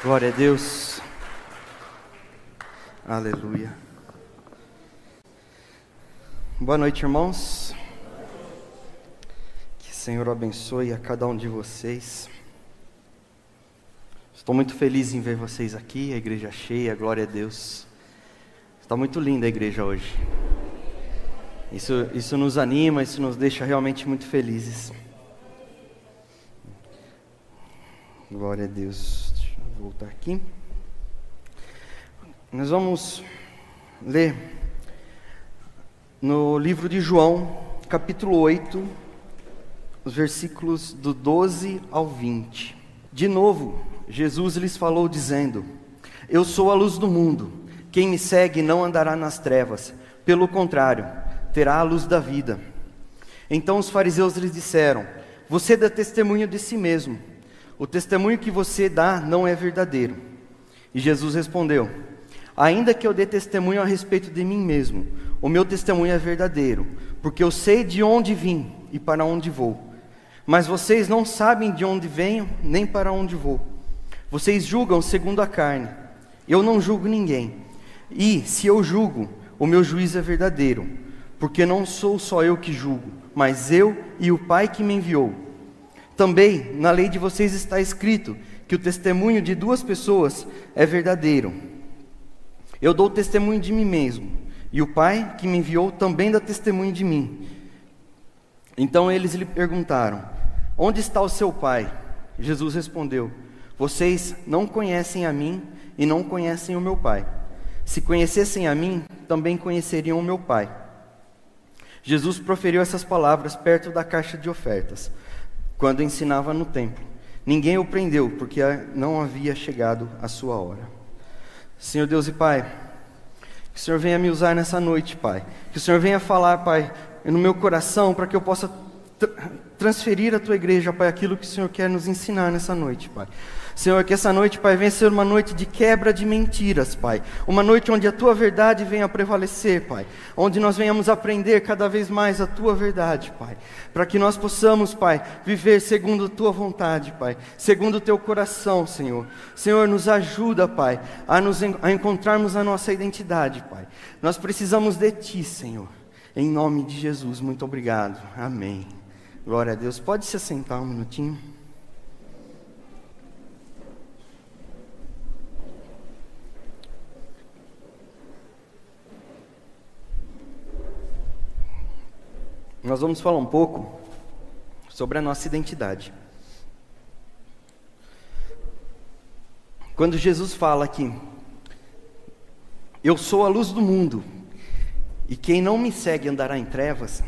Glória a Deus. Aleluia. Boa noite, irmãos. Que o Senhor abençoe a cada um de vocês. Estou muito feliz em ver vocês aqui, a igreja cheia, glória a Deus. Está muito linda a igreja hoje. Isso, isso nos anima, isso nos deixa realmente muito felizes. Glória a Deus. Eu voltar aqui. Nós vamos ler no livro de João, capítulo 8, os versículos do 12 ao 20. De novo, Jesus lhes falou, dizendo: Eu sou a luz do mundo. Quem me segue não andará nas trevas, pelo contrário, terá a luz da vida. Então os fariseus lhes disseram: Você dá testemunho de si mesmo o testemunho que você dá não é verdadeiro. E Jesus respondeu: Ainda que eu dê testemunho a respeito de mim mesmo, o meu testemunho é verdadeiro, porque eu sei de onde vim e para onde vou. Mas vocês não sabem de onde venho nem para onde vou. Vocês julgam segundo a carne. Eu não julgo ninguém. E, se eu julgo, o meu juízo é verdadeiro, porque não sou só eu que julgo, mas eu e o Pai que me enviou. Também na lei de vocês está escrito que o testemunho de duas pessoas é verdadeiro. Eu dou testemunho de mim mesmo, e o Pai que me enviou também dá testemunho de mim. Então eles lhe perguntaram: Onde está o seu Pai? Jesus respondeu: Vocês não conhecem a mim e não conhecem o meu Pai. Se conhecessem a mim, também conheceriam o meu Pai. Jesus proferiu essas palavras perto da caixa de ofertas quando ensinava no templo. Ninguém o prendeu, porque não havia chegado a sua hora. Senhor Deus e Pai, que o Senhor venha me usar nessa noite, Pai. Que o Senhor venha falar, Pai, no meu coração, para que eu possa transferir à tua igreja, Pai, aquilo que o Senhor quer nos ensinar nessa noite, Pai. Senhor, que essa noite, Pai, venha ser uma noite de quebra de mentiras, Pai. Uma noite onde a tua verdade venha prevalecer, Pai. Onde nós venhamos aprender cada vez mais a tua verdade, Pai. Para que nós possamos, Pai, viver segundo a tua vontade, Pai. Segundo o teu coração, Senhor. Senhor, nos ajuda, Pai, a, nos, a encontrarmos a nossa identidade, Pai. Nós precisamos de ti, Senhor. Em nome de Jesus, muito obrigado. Amém. Glória a Deus. Pode se assentar um minutinho. Nós vamos falar um pouco sobre a nossa identidade. Quando Jesus fala que eu sou a luz do mundo e quem não me segue andará em trevas,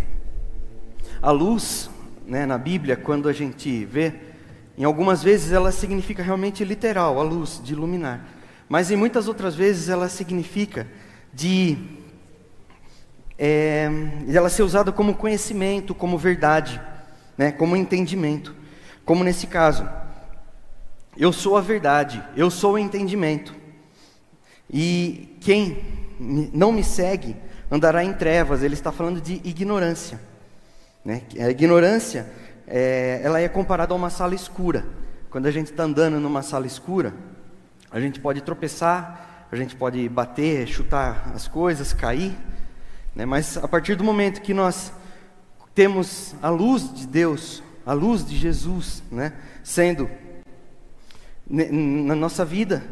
a luz, né, na Bíblia, quando a gente vê, em algumas vezes ela significa realmente literal, a luz, de iluminar. Mas em muitas outras vezes ela significa de é, ela ser usada como conhecimento, como verdade, né, como entendimento. Como nesse caso, eu sou a verdade, eu sou o entendimento. E quem não me segue andará em trevas. Ele está falando de ignorância. Né? A ignorância, é, ela é comparada a uma sala escura. Quando a gente está andando numa sala escura, a gente pode tropeçar, a gente pode bater, chutar as coisas, cair. Né? Mas a partir do momento que nós temos a luz de Deus, a luz de Jesus, né? sendo na nossa vida,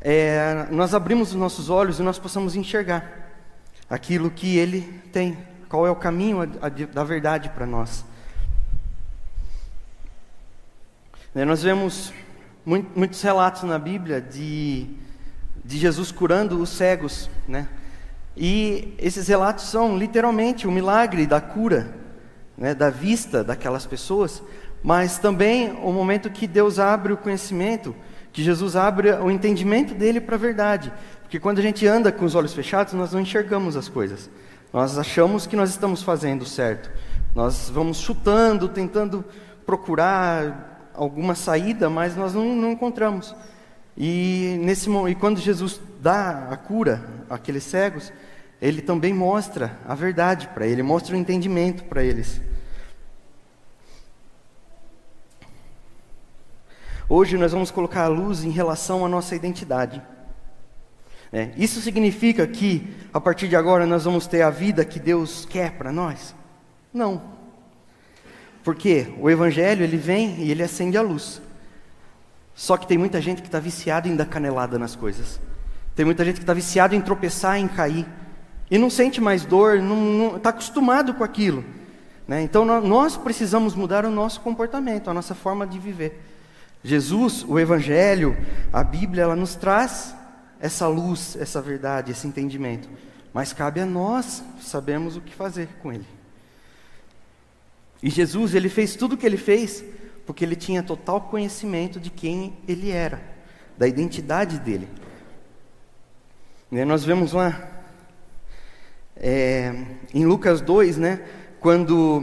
é, nós abrimos os nossos olhos e nós possamos enxergar aquilo que Ele tem, qual é o caminho a, a, da verdade para nós. Né? Nós vemos muito, muitos relatos na Bíblia de, de Jesus curando os cegos, né? E esses relatos são literalmente o milagre da cura, né, da vista daquelas pessoas, mas também o momento que Deus abre o conhecimento, que Jesus abre o entendimento dele para a verdade. Porque quando a gente anda com os olhos fechados, nós não enxergamos as coisas. Nós achamos que nós estamos fazendo certo. Nós vamos chutando, tentando procurar alguma saída, mas nós não, não encontramos. E, nesse, e quando Jesus dá a cura àqueles cegos, ele também mostra a verdade para ele, mostra o entendimento para eles. Hoje nós vamos colocar a luz em relação à nossa identidade. É, isso significa que a partir de agora nós vamos ter a vida que Deus quer para nós? Não. Porque o Evangelho ele vem e ele acende a luz. Só que tem muita gente que está viciada em dar canelada nas coisas. Tem muita gente que está viciada em tropeçar, em cair. E não sente mais dor, não está acostumado com aquilo. Né? Então nós precisamos mudar o nosso comportamento, a nossa forma de viver. Jesus, o Evangelho, a Bíblia, ela nos traz essa luz, essa verdade, esse entendimento. Mas cabe a nós sabermos o que fazer com ele. E Jesus, ele fez tudo o que ele fez porque ele tinha total conhecimento de quem ele era, da identidade dele. E nós vemos lá é, em Lucas 2, né, quando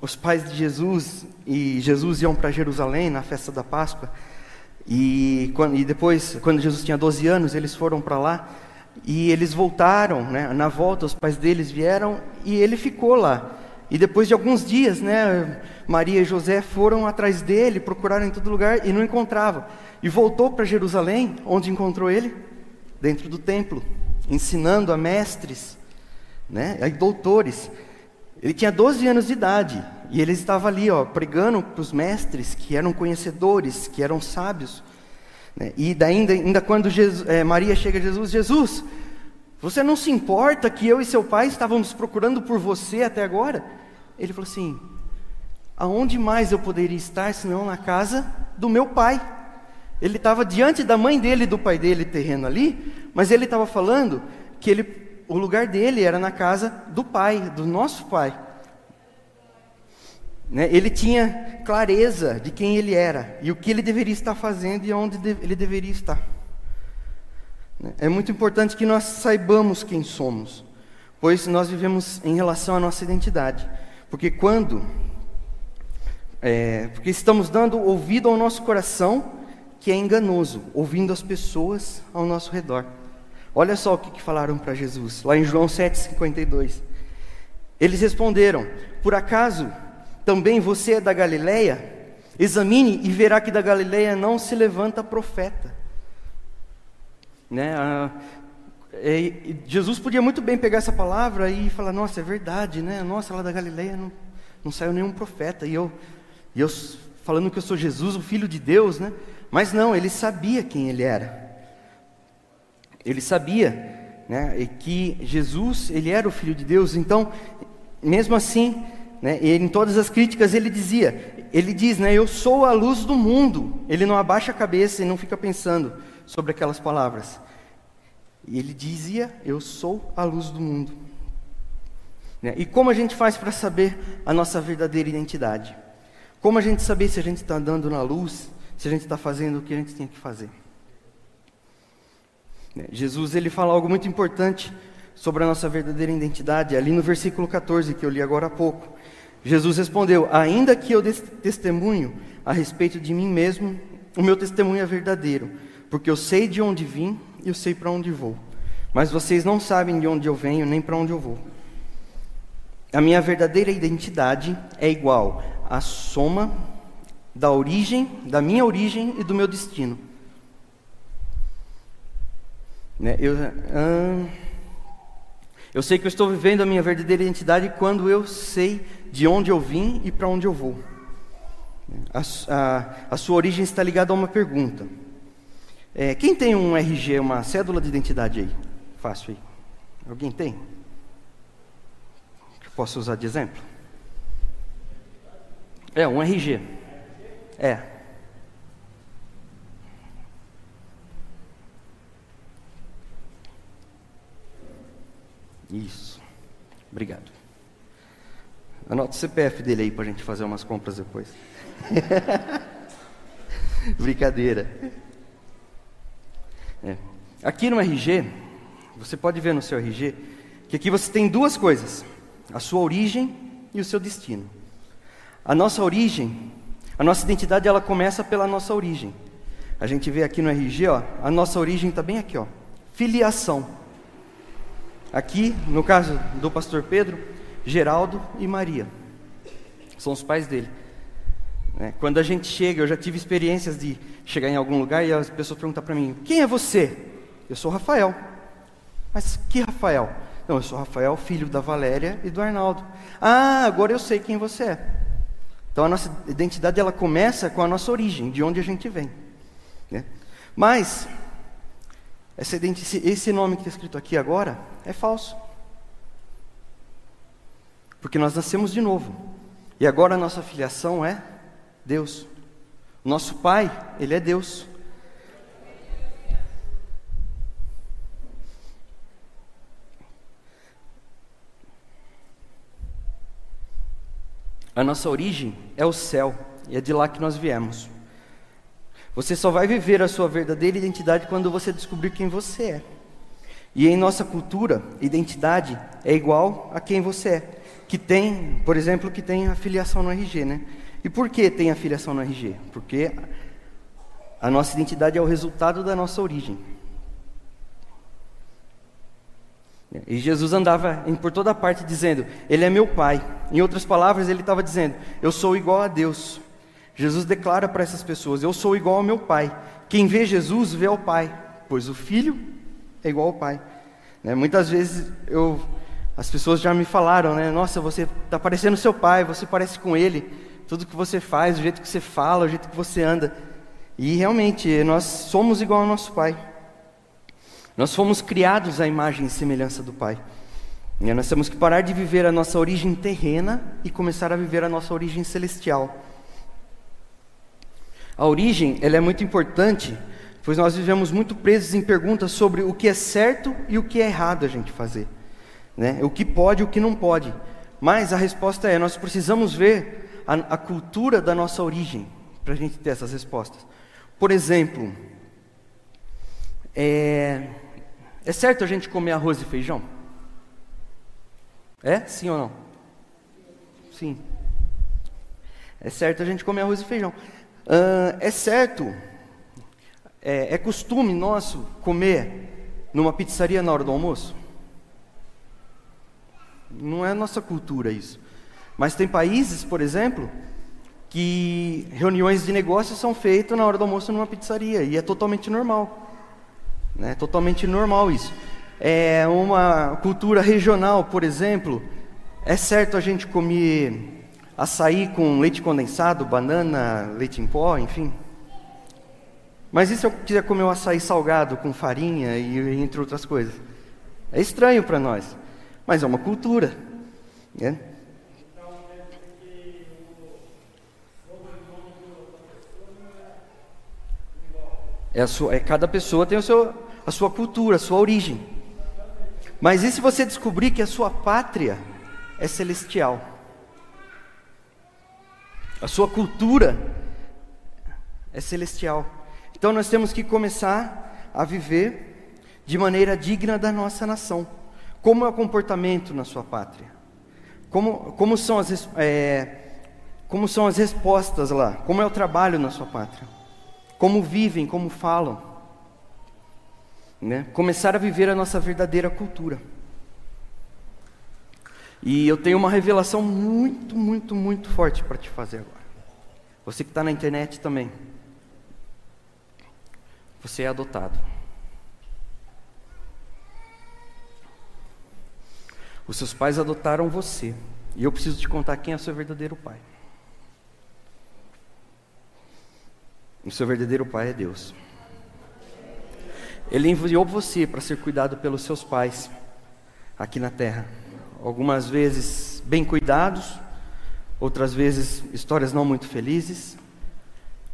os pais de Jesus e Jesus iam para Jerusalém na festa da Páscoa, e, quando, e depois, quando Jesus tinha 12 anos, eles foram para lá, e eles voltaram, né, na volta os pais deles vieram, e ele ficou lá. E depois de alguns dias, né, Maria e José foram atrás dele, procuraram em todo lugar e não encontravam. E voltou para Jerusalém, onde encontrou ele? Dentro do templo, ensinando a mestres, né, a doutores. Ele tinha 12 anos de idade e ele estava ali, ó, pregando para os mestres que eram conhecedores, que eram sábios. Né? E daí, ainda, ainda quando Jesus, é, Maria chega a Jesus, Jesus, você não se importa que eu e seu pai estávamos procurando por você até agora? Ele falou assim: Aonde mais eu poderia estar senão na casa do meu pai? Ele estava diante da mãe dele e do pai dele terreno ali, mas ele estava falando que ele, o lugar dele era na casa do pai, do nosso pai. Né? Ele tinha clareza de quem ele era e o que ele deveria estar fazendo e onde ele deveria estar. Né? É muito importante que nós saibamos quem somos, pois nós vivemos em relação à nossa identidade. Porque quando. É, porque estamos dando ouvido ao nosso coração, que é enganoso, ouvindo as pessoas ao nosso redor. Olha só o que, que falaram para Jesus, lá em João 7,52. Eles responderam: Por acaso também você é da Galileia? Examine e verá que da Galileia não se levanta profeta. Né? Ah, Jesus podia muito bem pegar essa palavra e falar: Nossa, é verdade, né? Nossa, lá da Galileia não, não saiu nenhum profeta. E eu, e eu falando que eu sou Jesus, o Filho de Deus, né? Mas não, ele sabia quem ele era. Ele sabia né, que Jesus, ele era o Filho de Deus. Então, mesmo assim, né, em todas as críticas ele dizia, ele diz, né, eu sou a luz do mundo. Ele não abaixa a cabeça e não fica pensando sobre aquelas palavras. E ele dizia: Eu sou a luz do mundo. Né? E como a gente faz para saber a nossa verdadeira identidade? Como a gente saber se a gente está andando na luz, se a gente está fazendo o que a gente tem que fazer? Né? Jesus ele fala algo muito importante sobre a nossa verdadeira identidade, ali no versículo 14 que eu li agora há pouco. Jesus respondeu: Ainda que eu testemunho a respeito de mim mesmo, o meu testemunho é verdadeiro, porque eu sei de onde vim e eu sei para onde vou. Mas vocês não sabem de onde eu venho nem para onde eu vou. A minha verdadeira identidade é igual à soma da origem, da minha origem e do meu destino. Né? Eu, hum, eu sei que eu estou vivendo a minha verdadeira identidade quando eu sei de onde eu vim e para onde eu vou. A, a, a sua origem está ligada a uma pergunta. É, quem tem um RG, uma cédula de identidade aí? Fácil aí. Alguém tem? Que posso usar de exemplo? É, um RG. É. Isso. Obrigado. Anota o CPF dele aí para a gente fazer umas compras depois. Brincadeira. É. Aqui no RG, você pode ver no seu RG, que aqui você tem duas coisas: a sua origem e o seu destino. A nossa origem, a nossa identidade, ela começa pela nossa origem. A gente vê aqui no RG, ó, a nossa origem está bem aqui, ó, filiação. Aqui, no caso do pastor Pedro, Geraldo e Maria. São os pais dele. Né? Quando a gente chega, eu já tive experiências de chegar em algum lugar e as pessoas perguntam para mim: quem é você? Eu sou Rafael. Mas que Rafael? Não, eu sou Rafael, filho da Valéria e do Arnaldo. Ah, agora eu sei quem você é. Então a nossa identidade ela começa com a nossa origem, de onde a gente vem. Né? Mas esse nome que está escrito aqui agora é falso. Porque nós nascemos de novo. E agora a nossa filiação é Deus. Nosso Pai, Ele é Deus. A nossa origem é o céu, e é de lá que nós viemos. Você só vai viver a sua verdadeira identidade quando você descobrir quem você é. E em nossa cultura, identidade é igual a quem você é. Que tem, por exemplo, que tem a filiação no RG, né? E por que tem a filiação no RG? Porque a nossa identidade é o resultado da nossa origem. E Jesus andava por toda parte dizendo: Ele é meu Pai. Em outras palavras, ele estava dizendo: Eu sou igual a Deus. Jesus declara para essas pessoas: Eu sou igual ao meu Pai. Quem vê Jesus vê ao Pai, pois o Filho é igual ao Pai. Né? Muitas vezes eu, as pessoas já me falaram, né? Nossa, você está parecendo seu Pai, você parece com Ele. Tudo que você faz, o jeito que você fala, o jeito que você anda. E realmente, nós somos igual ao nosso Pai. Nós fomos criados à imagem e semelhança do Pai. E nós temos que parar de viver a nossa origem terrena e começar a viver a nossa origem celestial. A origem ela é muito importante, pois nós vivemos muito presos em perguntas sobre o que é certo e o que é errado a gente fazer, né? O que pode e o que não pode. Mas a resposta é: nós precisamos ver a, a cultura da nossa origem para a gente ter essas respostas. Por exemplo, é, é certo a gente comer arroz e feijão? É? Sim ou não? Sim. É certo a gente comer arroz e feijão. Uh, é certo, é, é costume nosso comer numa pizzaria na hora do almoço? Não é nossa cultura isso. Mas tem países, por exemplo, que reuniões de negócios são feitas na hora do almoço numa pizzaria e é totalmente normal. É totalmente normal isso. É uma cultura regional, por exemplo, é certo a gente comer açaí com leite condensado, banana, leite em pó, enfim. Mas e se eu quiser comer um açaí salgado com farinha e entre outras coisas? É estranho para nós, mas é uma cultura. Né? É, sua, é cada pessoa tem o seu, a sua cultura, a sua origem. Mas e se você descobrir que a sua pátria é celestial? A sua cultura é celestial. Então nós temos que começar a viver de maneira digna da nossa nação. Como é o comportamento na sua pátria? Como, como, são, as, é, como são as respostas lá? Como é o trabalho na sua pátria? Como vivem, como falam? né? começar a viver a nossa verdadeira cultura. E eu tenho uma revelação muito, muito, muito forte para te fazer agora. Você que está na internet também. Você é adotado. Os seus pais adotaram você. E eu preciso te contar quem é o seu verdadeiro pai. O seu verdadeiro pai é Deus. Ele enviou você para ser cuidado pelos seus pais aqui na terra. Algumas vezes bem cuidados, outras vezes histórias não muito felizes,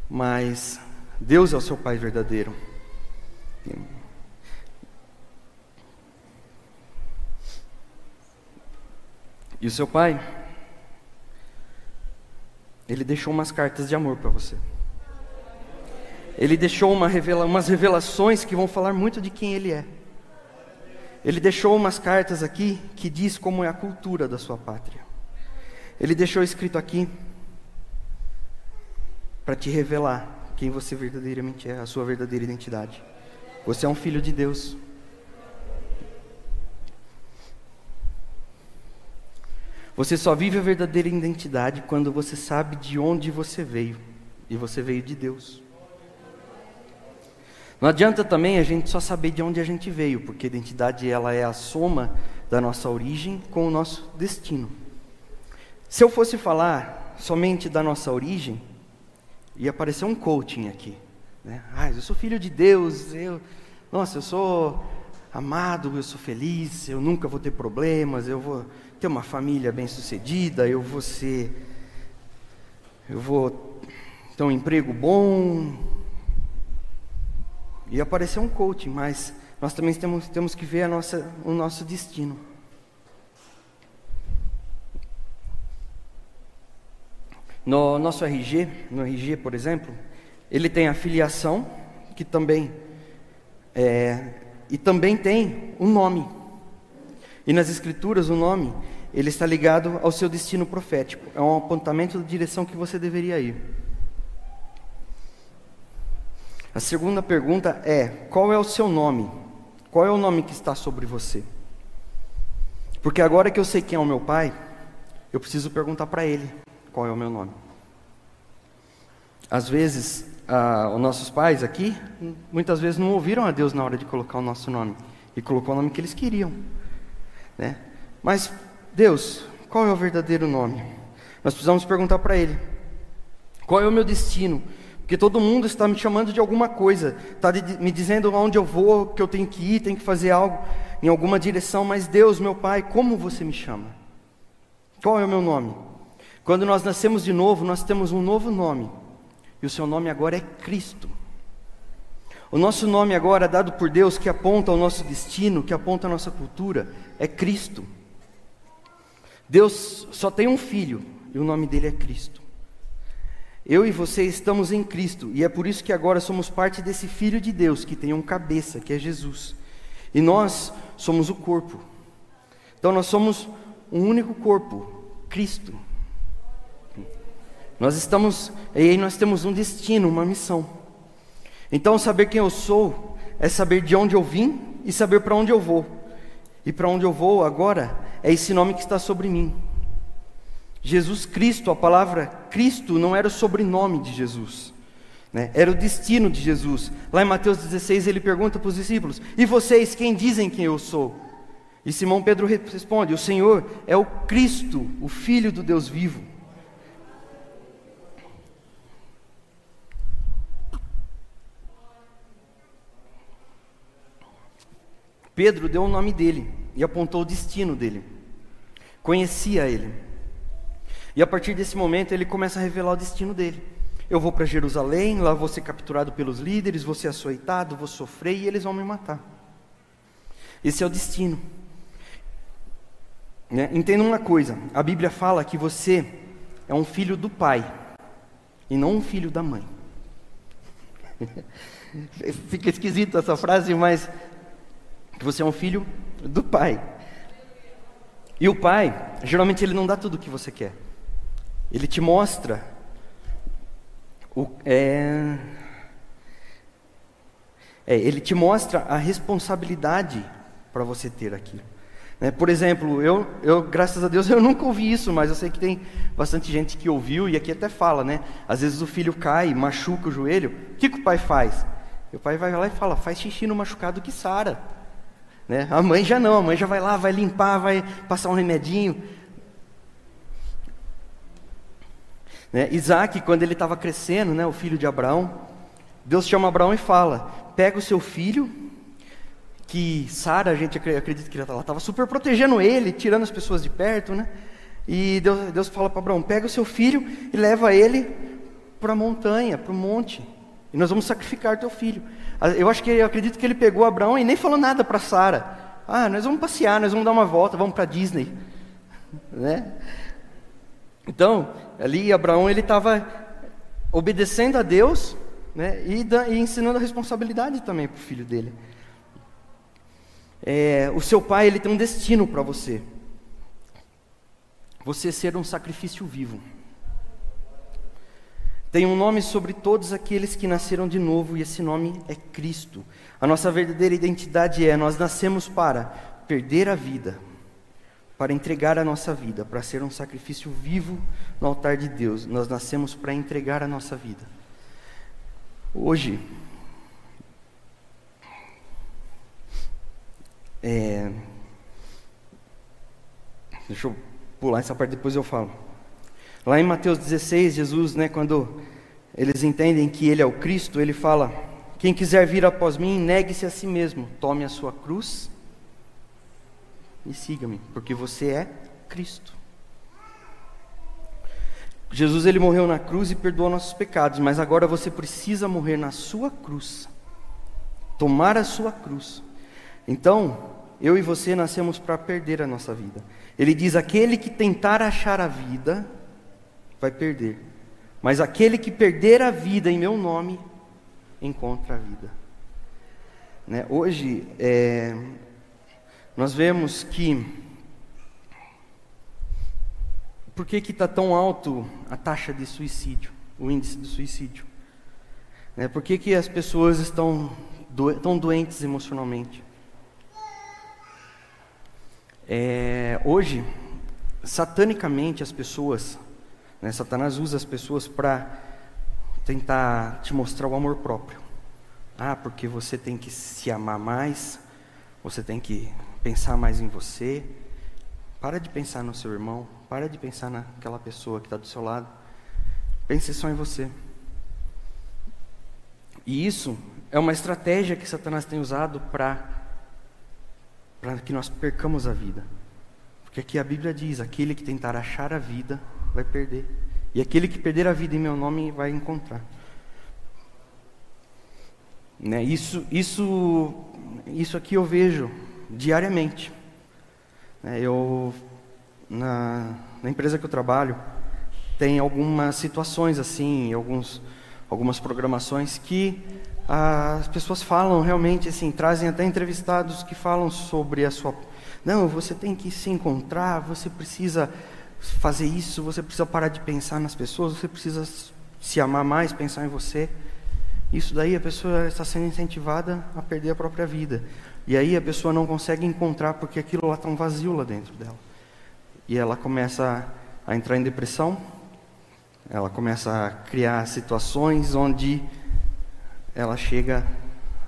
mas Deus é o seu pai verdadeiro. E o seu pai, ele deixou umas cartas de amor para você ele deixou uma revela umas revelações que vão falar muito de quem ele é. Ele deixou umas cartas aqui que diz como é a cultura da sua pátria. Ele deixou escrito aqui para te revelar quem você verdadeiramente é, a sua verdadeira identidade. Você é um filho de Deus. Você só vive a verdadeira identidade quando você sabe de onde você veio. E você veio de Deus. Não adianta também a gente só saber de onde a gente veio, porque a identidade ela é a soma da nossa origem com o nosso destino. Se eu fosse falar somente da nossa origem, ia aparecer um coaching aqui. Né? Ah, eu sou filho de Deus, eu, nossa, eu sou amado, eu sou feliz, eu nunca vou ter problemas, eu vou ter uma família bem sucedida, eu vou ser, eu vou ter um emprego bom. E aparecer um coaching, mas nós também temos, temos que ver a nossa, o nosso destino. No nosso RG, no RG, por exemplo, ele tem a filiação, que também é, e também tem um nome. E nas escrituras o nome, ele está ligado ao seu destino profético. É um apontamento da direção que você deveria ir. A segunda pergunta é: qual é o seu nome? Qual é o nome que está sobre você? Porque agora que eu sei quem é o meu pai, eu preciso perguntar para ele qual é o meu nome. Às vezes, ah, os nossos pais aqui, muitas vezes não ouviram a Deus na hora de colocar o nosso nome. E colocou o nome que eles queriam. Né? Mas, Deus, qual é o verdadeiro nome? Nós precisamos perguntar para Ele: qual é o meu destino? Porque todo mundo está me chamando de alguma coisa, está me dizendo aonde eu vou, que eu tenho que ir, tenho que fazer algo em alguma direção, mas Deus, meu Pai, como você me chama? Qual é o meu nome? Quando nós nascemos de novo, nós temos um novo nome. E o seu nome agora é Cristo. O nosso nome agora, dado por Deus, que aponta ao nosso destino, que aponta a nossa cultura, é Cristo. Deus só tem um filho, e o nome dele é Cristo. Eu e você estamos em Cristo, e é por isso que agora somos parte desse Filho de Deus, que tem um cabeça, que é Jesus. E nós somos o corpo. Então nós somos um único corpo, Cristo. Nós estamos, e aí nós temos um destino, uma missão. Então, saber quem eu sou é saber de onde eu vim e saber para onde eu vou. E para onde eu vou agora é esse nome que está sobre mim. Jesus Cristo, a palavra Cristo não era o sobrenome de Jesus, né? era o destino de Jesus. Lá em Mateus 16 ele pergunta para os discípulos: E vocês, quem dizem quem eu sou? E Simão Pedro responde: O Senhor é o Cristo, o Filho do Deus vivo. Pedro deu o nome dele e apontou o destino dele. Conhecia ele. E a partir desse momento ele começa a revelar o destino dele. Eu vou para Jerusalém, lá vou ser capturado pelos líderes, vou ser açoitado, vou sofrer e eles vão me matar. Esse é o destino. Né? Entenda uma coisa: a Bíblia fala que você é um filho do pai e não um filho da mãe. Fica esquisito essa frase, mas você é um filho do pai. E o pai, geralmente ele não dá tudo o que você quer. Ele te mostra o, é, é, ele te mostra a responsabilidade para você ter aqui. Né? Por exemplo, eu, eu, graças a Deus, eu nunca ouvi isso, mas eu sei que tem bastante gente que ouviu e aqui até fala, né? Às vezes o filho cai, machuca o joelho, o que, que o pai faz? O pai vai lá e fala, faz xixi no machucado que sara. Né? A mãe já não, a mãe já vai lá, vai limpar, vai passar um remedinho. Né? Isaac, quando ele estava crescendo, né, o filho de Abraão, Deus chama Abraão e fala: pega o seu filho, que Sara, a gente acredita que ela estava super protegendo ele, tirando as pessoas de perto, né? E Deus, Deus fala para Abraão: pega o seu filho e leva ele para a montanha, para o monte, e nós vamos sacrificar teu filho. Eu acho que eu acredito que ele pegou Abraão e nem falou nada para Sara. Ah, nós vamos passear, nós vamos dar uma volta, vamos para Disney, né? Então, ali Abraão ele estava obedecendo a Deus, né? E, e ensinando a responsabilidade também para o filho dele. É, o seu pai ele tem um destino para você. Você ser um sacrifício vivo tem um nome sobre todos aqueles que nasceram de novo, e esse nome é Cristo. A nossa verdadeira identidade é: nós nascemos para perder a vida, para entregar a nossa vida, para ser um sacrifício vivo no altar de Deus. Nós nascemos para entregar a nossa vida. Hoje, é, deixa eu pular essa parte, depois eu falo. Lá em Mateus 16, Jesus, né, quando eles entendem que Ele é o Cristo, Ele fala: Quem quiser vir após mim, negue-se a si mesmo, tome a sua cruz e siga-me, porque você é Cristo. Jesus ele morreu na cruz e perdoou nossos pecados, mas agora você precisa morrer na sua cruz. Tomar a sua cruz. Então, eu e você nascemos para perder a nossa vida. Ele diz: aquele que tentar achar a vida, vai perder. Mas aquele que perder a vida em meu nome, encontra a vida. Né? Hoje, é, nós vemos que. Por que está tão alto a taxa de suicídio, o índice de suicídio? Né? Por que, que as pessoas estão do, tão doentes emocionalmente? É, hoje, satanicamente, as pessoas, né, Satanás usa as pessoas para tentar te mostrar o amor próprio. Ah, porque você tem que se amar mais, você tem que pensar mais em você. Para de pensar no seu irmão, para de pensar naquela pessoa que está do seu lado. Pense só em você. E isso é uma estratégia que Satanás tem usado para para que nós percamos a vida. Porque aqui a Bíblia diz: aquele que tentar achar a vida vai perder, e aquele que perder a vida em meu nome vai encontrar. Né? Isso, isso, isso aqui eu vejo diariamente. Né, eu, na, na empresa que eu trabalho, tem algumas situações assim, alguns, algumas programações que as pessoas falam realmente assim, trazem até entrevistados que falam sobre a sua. Não, você tem que se encontrar, você precisa fazer isso, você precisa parar de pensar nas pessoas, você precisa se amar mais, pensar em você. Isso daí a pessoa está sendo incentivada a perder a própria vida. E aí a pessoa não consegue encontrar porque aquilo lá está um vazio lá dentro dela. E ela começa a entrar em depressão, ela começa a criar situações onde ela chega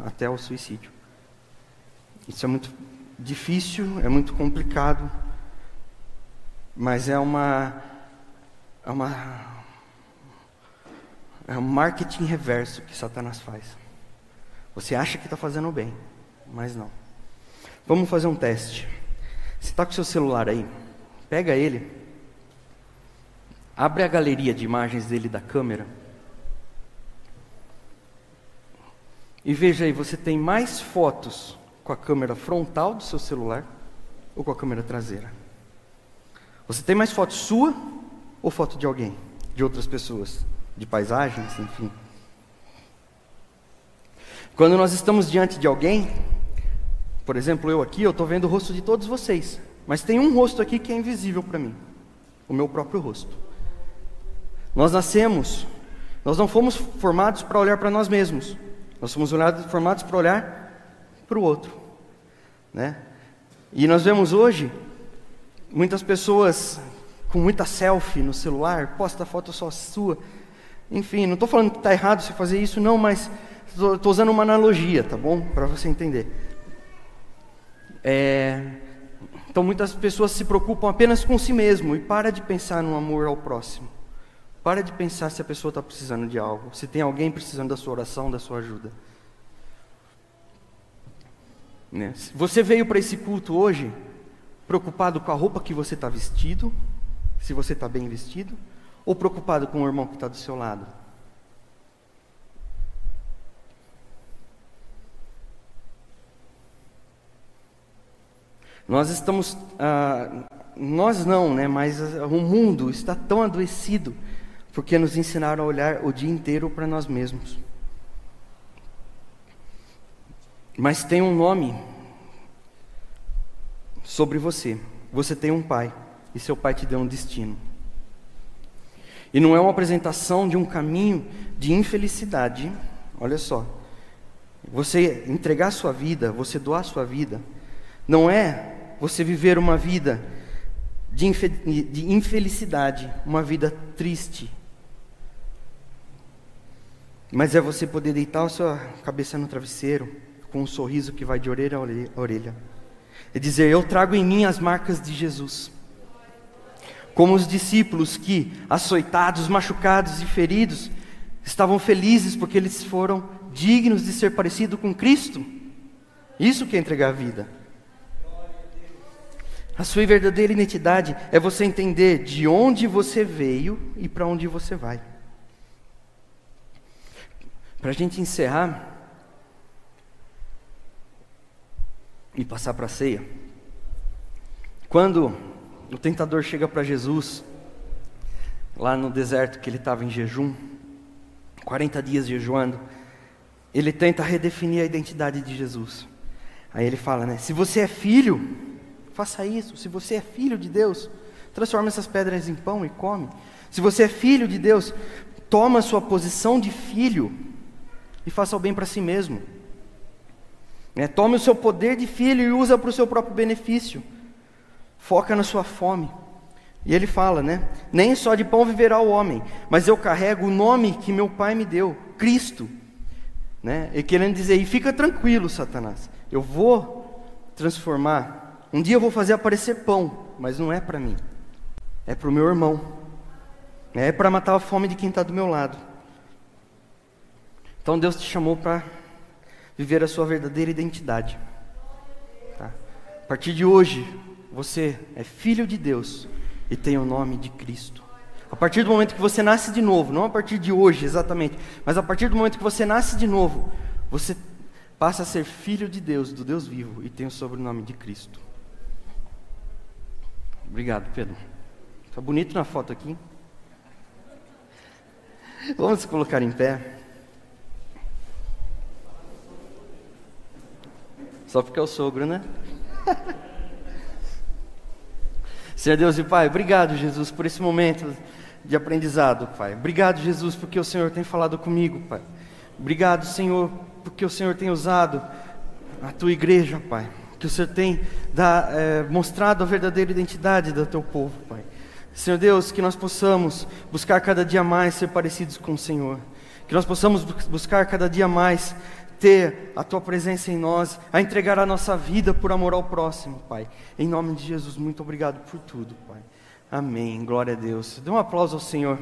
até o suicídio. Isso é muito difícil, é muito complicado, mas é uma é uma é um marketing reverso que Satanás faz. Você acha que está fazendo bem, mas não. Vamos fazer um teste. Você está com seu celular aí? Pega ele, abre a galeria de imagens dele da câmera. E veja aí, você tem mais fotos com a câmera frontal do seu celular ou com a câmera traseira? Você tem mais foto sua ou foto de alguém, de outras pessoas, de paisagens, enfim? Quando nós estamos diante de alguém, por exemplo, eu aqui, eu estou vendo o rosto de todos vocês, mas tem um rosto aqui que é invisível para mim, o meu próprio rosto. Nós nascemos, nós não fomos formados para olhar para nós mesmos, nós fomos formados para olhar para o outro, né? E nós vemos hoje muitas pessoas com muita selfie no celular, posta foto só sua. Enfim, não estou falando que está errado você fazer isso, não, mas estou usando uma analogia, tá bom? Para você entender. É, então muitas pessoas se preocupam apenas com si mesmo e para de pensar no amor ao próximo. Para de pensar se a pessoa está precisando de algo, se tem alguém precisando da sua oração, da sua ajuda. Né? Você veio para esse culto hoje preocupado com a roupa que você está vestido, se você está bem vestido, ou preocupado com o irmão que está do seu lado? Nós estamos, ah, nós não, né? Mas o mundo está tão adoecido porque nos ensinaram a olhar o dia inteiro para nós mesmos. Mas tem um nome sobre você. Você tem um pai e seu pai te deu um destino. E não é uma apresentação de um caminho de infelicidade. Olha só. Você entregar sua vida, você doar sua vida, não é você viver uma vida de, de infelicidade, uma vida triste. Mas é você poder deitar a sua cabeça no travesseiro, com um sorriso que vai de orelha a orelha, e dizer: Eu trago em mim as marcas de Jesus. Como os discípulos que, açoitados, machucados e feridos, estavam felizes porque eles foram dignos de ser parecidos com Cristo. Isso que é entregar a vida. A sua verdadeira identidade é você entender de onde você veio e para onde você vai. Para a gente encerrar e passar para a ceia, quando o tentador chega para Jesus, lá no deserto que ele estava em jejum, 40 dias jejuando, ele tenta redefinir a identidade de Jesus. Aí ele fala, né? Se você é filho, Faça isso. Se você é filho de Deus, transforma essas pedras em pão e come. Se você é filho de Deus, toma sua posição de filho e faça o bem para si mesmo. É, tome o seu poder de filho e usa para o seu próprio benefício. Foca na sua fome. E ele fala, né? Nem só de pão viverá o homem, mas eu carrego o nome que meu pai me deu, Cristo. Né? E querendo dizer, e fica tranquilo, Satanás, eu vou transformar um dia eu vou fazer aparecer pão, mas não é para mim, é para o meu irmão, é para matar a fome de quem está do meu lado. Então Deus te chamou para viver a sua verdadeira identidade. Tá? A partir de hoje, você é filho de Deus e tem o nome de Cristo. A partir do momento que você nasce de novo, não a partir de hoje exatamente, mas a partir do momento que você nasce de novo, você passa a ser filho de Deus, do Deus vivo, e tem o sobrenome de Cristo. Obrigado, Pedro. Está bonito na foto aqui. Vamos colocar em pé. Só porque é o sogro, né? Senhor Deus e Pai, obrigado, Jesus, por esse momento de aprendizado, Pai. Obrigado, Jesus, porque o Senhor tem falado comigo, Pai. Obrigado, Senhor, porque o Senhor tem usado a tua igreja, Pai que o Senhor tem da, é, mostrado a verdadeira identidade do teu povo, Pai. Senhor Deus, que nós possamos buscar cada dia mais ser parecidos com o Senhor, que nós possamos buscar cada dia mais ter a tua presença em nós, a entregar a nossa vida por amor ao próximo, Pai. Em nome de Jesus, muito obrigado por tudo, Pai. Amém. Glória a Deus. Dê um aplauso ao Senhor.